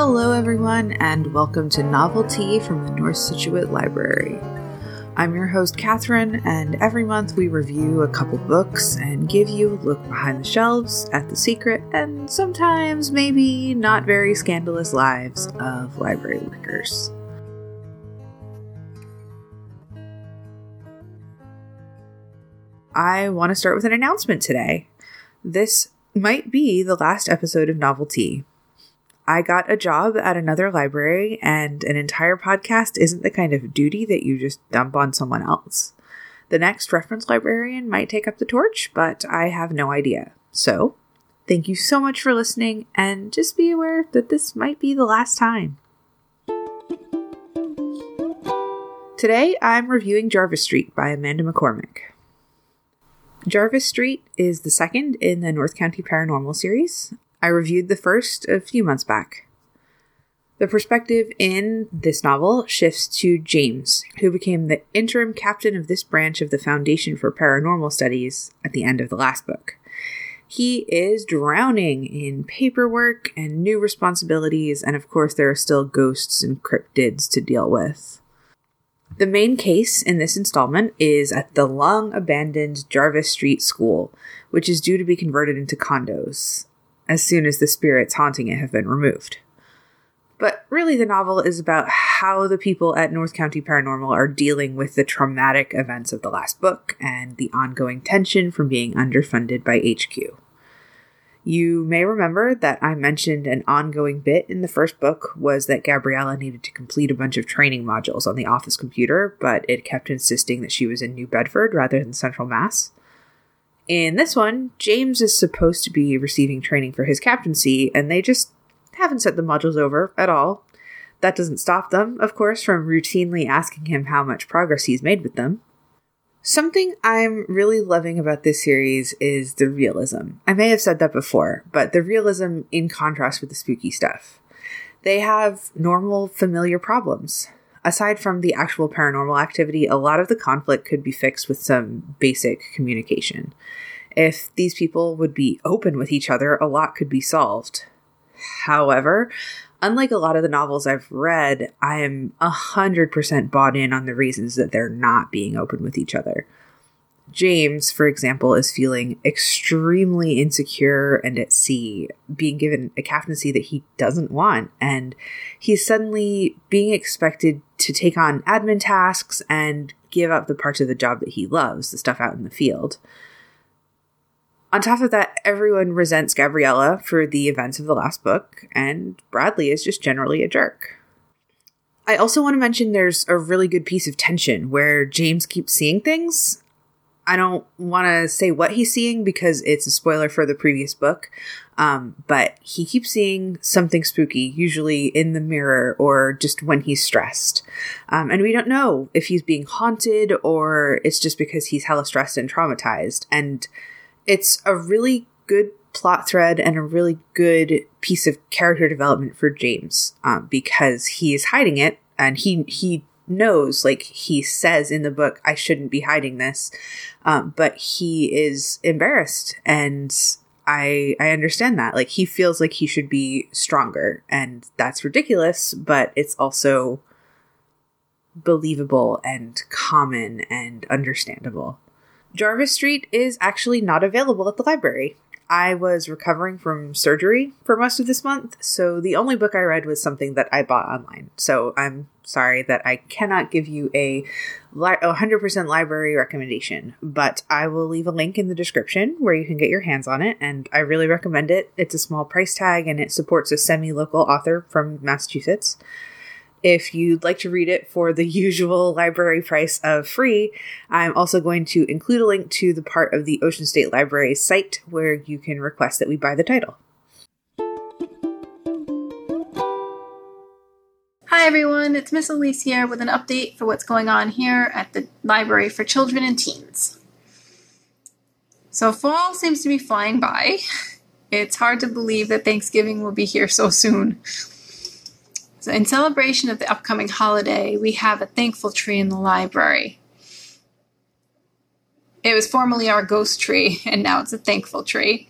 Hello, everyone, and welcome to Novelty from the North Scituate Library. I'm your host, Catherine, and every month we review a couple books and give you a look behind the shelves at the secret and sometimes maybe not very scandalous lives of library workers. I want to start with an announcement today. This might be the last episode of Novelty. I got a job at another library, and an entire podcast isn't the kind of duty that you just dump on someone else. The next reference librarian might take up the torch, but I have no idea. So, thank you so much for listening, and just be aware that this might be the last time. Today, I'm reviewing Jarvis Street by Amanda McCormick. Jarvis Street is the second in the North County Paranormal series. I reviewed the first a few months back. The perspective in this novel shifts to James, who became the interim captain of this branch of the Foundation for Paranormal Studies at the end of the last book. He is drowning in paperwork and new responsibilities, and of course, there are still ghosts and cryptids to deal with. The main case in this installment is at the long abandoned Jarvis Street School, which is due to be converted into condos as soon as the spirits haunting it have been removed. But really, the novel is about how the people at North County Paranormal are dealing with the traumatic events of the last book and the ongoing tension from being underfunded by HQ. You may remember that I mentioned an ongoing bit in the first book was that Gabriella needed to complete a bunch of training modules on the office computer, but it kept insisting that she was in New Bedford rather than Central Mass. In this one, James is supposed to be receiving training for his captaincy, and they just haven't sent the modules over at all. That doesn't stop them, of course, from routinely asking him how much progress he's made with them. Something I'm really loving about this series is the realism. I may have said that before, but the realism in contrast with the spooky stuff. They have normal, familiar problems. Aside from the actual paranormal activity, a lot of the conflict could be fixed with some basic communication. If these people would be open with each other, a lot could be solved. However, unlike a lot of the novels I've read, I am 100% bought in on the reasons that they're not being open with each other. James, for example, is feeling extremely insecure and at sea, being given a captaincy that he doesn't want, and he's suddenly being expected to take on admin tasks and give up the parts of the job that he loves, the stuff out in the field. On top of that, everyone resents Gabriella for the events of the last book, and Bradley is just generally a jerk. I also want to mention there's a really good piece of tension where James keeps seeing things. I don't want to say what he's seeing because it's a spoiler for the previous book, um, but he keeps seeing something spooky, usually in the mirror or just when he's stressed. Um, and we don't know if he's being haunted or it's just because he's hella stressed and traumatized. And it's a really good plot thread and a really good piece of character development for James um, because he is hiding it and he he knows like he says in the book I shouldn't be hiding this um, but he is embarrassed and I I understand that like he feels like he should be stronger and that's ridiculous but it's also believable and common and understandable Jarvis Street is actually not available at the library. I was recovering from surgery for most of this month, so the only book I read was something that I bought online. So I'm sorry that I cannot give you a 100% library recommendation, but I will leave a link in the description where you can get your hands on it, and I really recommend it. It's a small price tag and it supports a semi local author from Massachusetts. If you'd like to read it for the usual library price of free, I'm also going to include a link to the part of the Ocean State Library site where you can request that we buy the title. Hi everyone, it's Miss Elise here with an update for what's going on here at the Library for Children and Teens. So fall seems to be flying by. It's hard to believe that Thanksgiving will be here so soon. In celebration of the upcoming holiday, we have a thankful tree in the library. It was formerly our ghost tree, and now it's a thankful tree.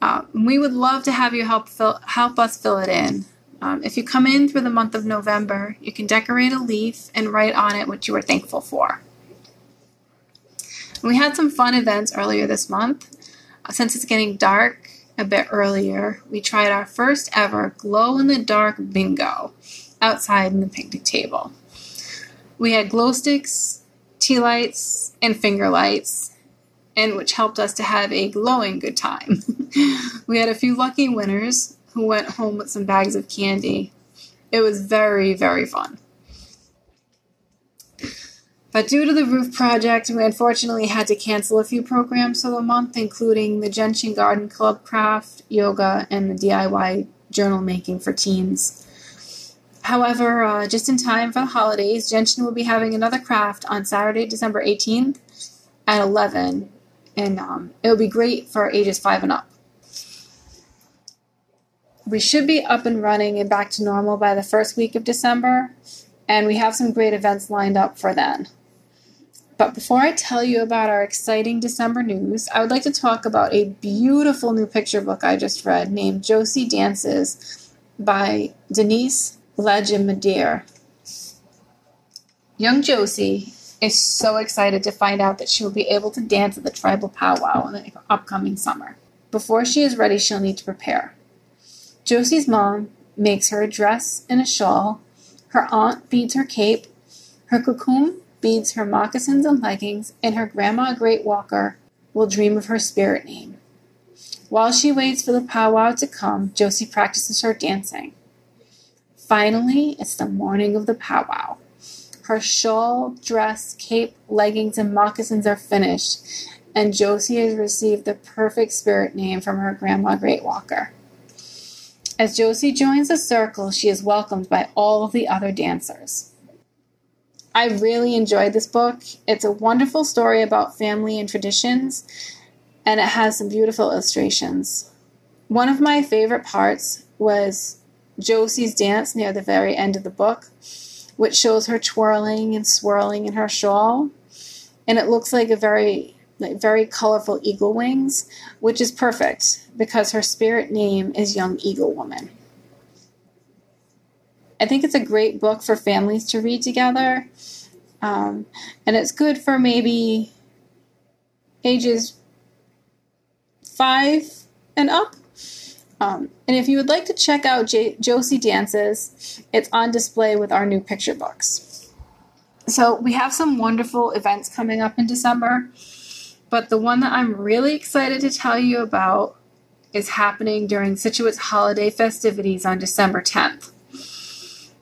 Uh, we would love to have you help fill, help us fill it in. Um, if you come in through the month of November, you can decorate a leaf and write on it what you are thankful for. We had some fun events earlier this month. Uh, since it's getting dark a bit earlier, we tried our first ever glow in the dark bingo outside in the picnic table. We had glow sticks, tea lights, and finger lights, and which helped us to have a glowing good time. we had a few lucky winners who went home with some bags of candy. It was very, very fun. But due to the roof project, we unfortunately had to cancel a few programs for the month, including the Gentian Garden Club craft, yoga, and the DIY journal making for teens. However, uh, just in time for the holidays, Gentian will be having another craft on Saturday, December 18th at 11, and um, it will be great for ages 5 and up. We should be up and running and back to normal by the first week of December, and we have some great events lined up for then. But before I tell you about our exciting December news, I would like to talk about a beautiful new picture book I just read named Josie Dances by Denise Lajimodiere. Young Josie is so excited to find out that she will be able to dance at the tribal powwow in the upcoming summer. Before she is ready, she'll need to prepare. Josie's mom makes her a dress and a shawl. Her aunt beads her cape. Her cocoon beads her moccasins and leggings, and her grandma Great Walker will dream of her spirit name. While she waits for the powwow to come, Josie practices her dancing. Finally, it's the morning of the powwow. Her shawl, dress, cape, leggings, and moccasins are finished, and Josie has received the perfect spirit name from her grandma Great Walker. As Josie joins the circle, she is welcomed by all of the other dancers. I really enjoyed this book. It's a wonderful story about family and traditions, and it has some beautiful illustrations. One of my favorite parts was Josie's dance near the very end of the book, which shows her twirling and swirling in her shawl, and it looks like a very like very colorful eagle wings, which is perfect because her spirit name is Young Eagle Woman. I think it's a great book for families to read together. Um, and it's good for maybe ages five and up. Um, and if you would like to check out J- Josie Dances, it's on display with our new picture books. So we have some wonderful events coming up in December, but the one that I'm really excited to tell you about is happening during Scituate's holiday festivities on December 10th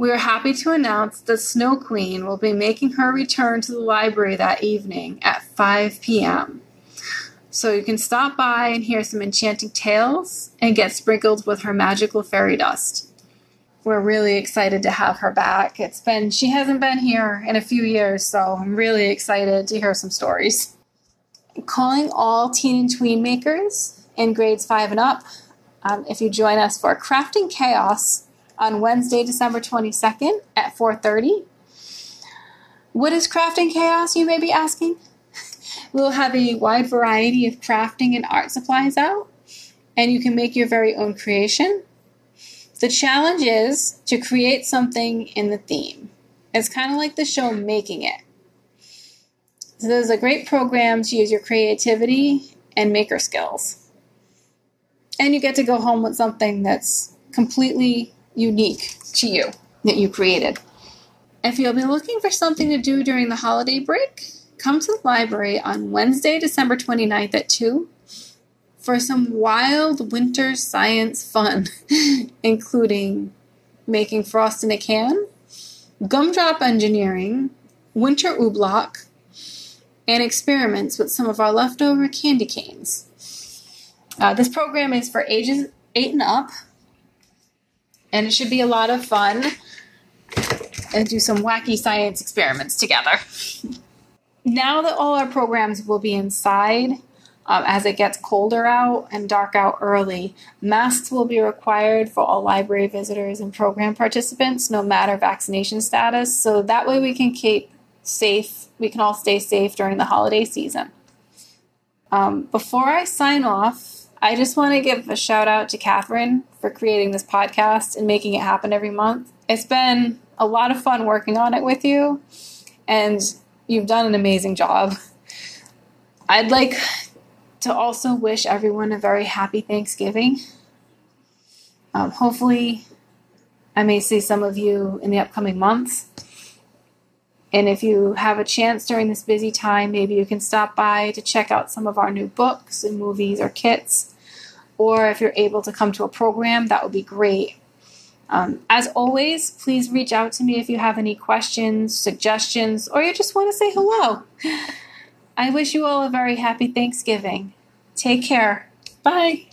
we are happy to announce that Snow Queen will be making her return to the library that evening at 5 p.m. So you can stop by and hear some enchanting tales and get sprinkled with her magical fairy dust. We're really excited to have her back. It's been, she hasn't been here in a few years, so I'm really excited to hear some stories. Calling all teen and tween makers in grades 5 and up, um, if you join us for Crafting Chaos on Wednesday, December 22nd at 4:30. What is crafting chaos, you may be asking? We'll have a wide variety of crafting and art supplies out, and you can make your very own creation. The challenge is to create something in the theme. It's kind of like the show Making It. So there's a great program to use your creativity and maker skills. And you get to go home with something that's completely unique to you that you created. If you'll be looking for something to do during the holiday break, come to the library on Wednesday, December 29th at 2 for some wild winter science fun, including making frost in a can, gumdrop engineering, winter oobleck, and experiments with some of our leftover candy canes. Uh, this program is for ages 8 and up, and it should be a lot of fun and do some wacky science experiments together. now that all our programs will be inside, um, as it gets colder out and dark out early, masks will be required for all library visitors and program participants, no matter vaccination status. So that way we can keep safe, we can all stay safe during the holiday season. Um, before I sign off, I just want to give a shout out to Catherine for creating this podcast and making it happen every month. It's been a lot of fun working on it with you, and you've done an amazing job. I'd like to also wish everyone a very happy Thanksgiving. Um, hopefully, I may see some of you in the upcoming months. And if you have a chance during this busy time, maybe you can stop by to check out some of our new books and movies or kits. Or if you're able to come to a program, that would be great. Um, as always, please reach out to me if you have any questions, suggestions, or you just want to say hello. I wish you all a very happy Thanksgiving. Take care. Bye.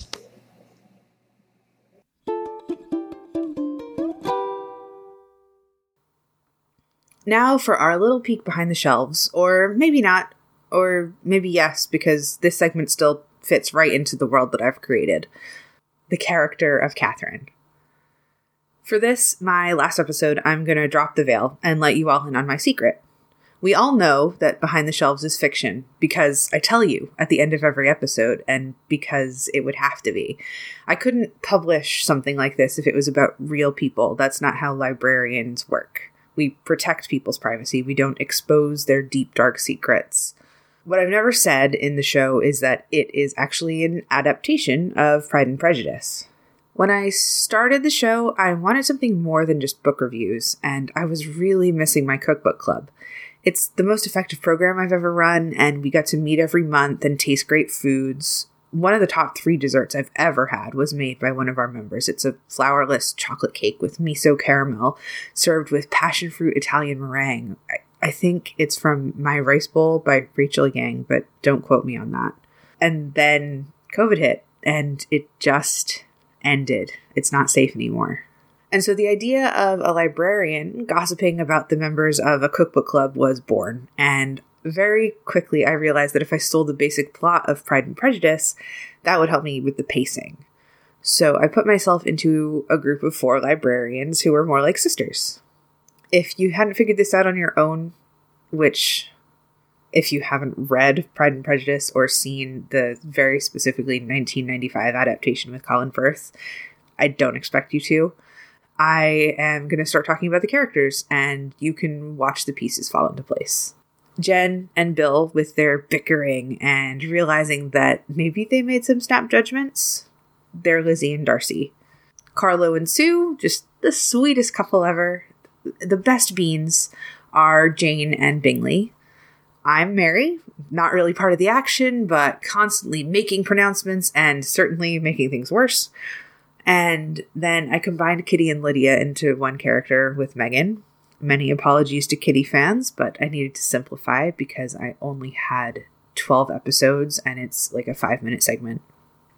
Now for our little peek behind the shelves, or maybe not, or maybe yes, because this segment still fits right into the world that I've created the character of Catherine. For this, my last episode, I'm going to drop the veil and let you all in on my secret. We all know that Behind the Shelves is fiction because I tell you at the end of every episode, and because it would have to be. I couldn't publish something like this if it was about real people. That's not how librarians work. We protect people's privacy, we don't expose their deep, dark secrets. What I've never said in the show is that it is actually an adaptation of Pride and Prejudice. When I started the show, I wanted something more than just book reviews, and I was really missing my cookbook club. It's the most effective program I've ever run, and we got to meet every month and taste great foods. One of the top three desserts I've ever had was made by one of our members. It's a flourless chocolate cake with miso caramel, served with passion fruit Italian meringue. I, I think it's from My Rice Bowl by Rachel Yang, but don't quote me on that. And then COVID hit, and it just ended. It's not safe anymore. And so the idea of a librarian gossiping about the members of a cookbook club was born. And very quickly, I realized that if I stole the basic plot of Pride and Prejudice, that would help me with the pacing. So I put myself into a group of four librarians who were more like sisters. If you hadn't figured this out on your own, which if you haven't read Pride and Prejudice or seen the very specifically 1995 adaptation with Colin Firth, I don't expect you to. I am going to start talking about the characters, and you can watch the pieces fall into place. Jen and Bill, with their bickering and realizing that maybe they made some snap judgments, they're Lizzie and Darcy. Carlo and Sue, just the sweetest couple ever. The best beans are Jane and Bingley. I'm Mary, not really part of the action, but constantly making pronouncements and certainly making things worse. And then I combined Kitty and Lydia into one character with Megan. Many apologies to Kitty fans, but I needed to simplify because I only had 12 episodes and it's like a five minute segment.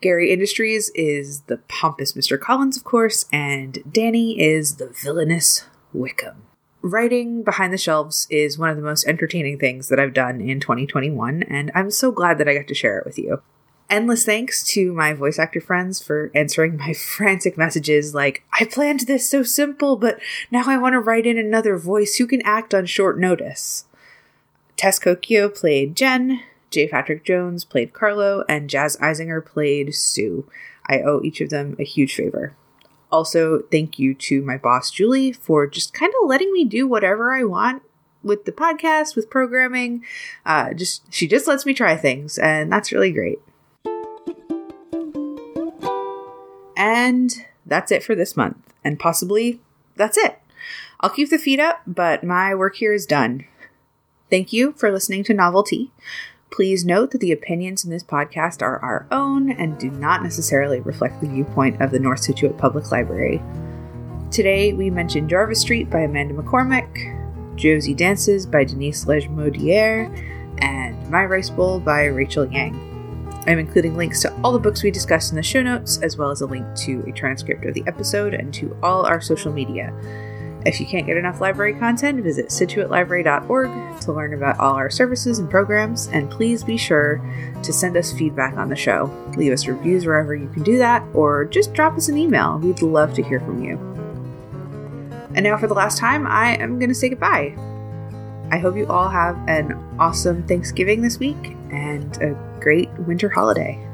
Gary Industries is the pompous Mr. Collins, of course, and Danny is the villainous Wickham. Writing behind the shelves is one of the most entertaining things that I've done in 2021, and I'm so glad that I got to share it with you. Endless thanks to my voice actor friends for answering my frantic messages like, I planned this so simple, but now I want to write in another voice who can act on short notice. Tess Kokio played Jen, J. Patrick Jones played Carlo, and Jazz Eisinger played Sue. I owe each of them a huge favor. Also, thank you to my boss, Julie, for just kind of letting me do whatever I want with the podcast, with programming. Uh, just She just lets me try things, and that's really great. And that's it for this month, and possibly that's it. I'll keep the feed up, but my work here is done. Thank you for listening to Novelty. Please note that the opinions in this podcast are our own and do not necessarily reflect the viewpoint of the North Scituate Public Library. Today, we mentioned Jarvis Street by Amanda McCormick, Josie Dances by Denise Lajimodiere, and My Rice Bowl by Rachel Yang. I'm including links to all the books we discussed in the show notes, as well as a link to a transcript of the episode and to all our social media. If you can't get enough library content, visit scituatelibrary.org to learn about all our services and programs, and please be sure to send us feedback on the show. Leave us reviews wherever you can do that, or just drop us an email. We'd love to hear from you. And now, for the last time, I am going to say goodbye. I hope you all have an awesome Thanksgiving this week and a great winter holiday.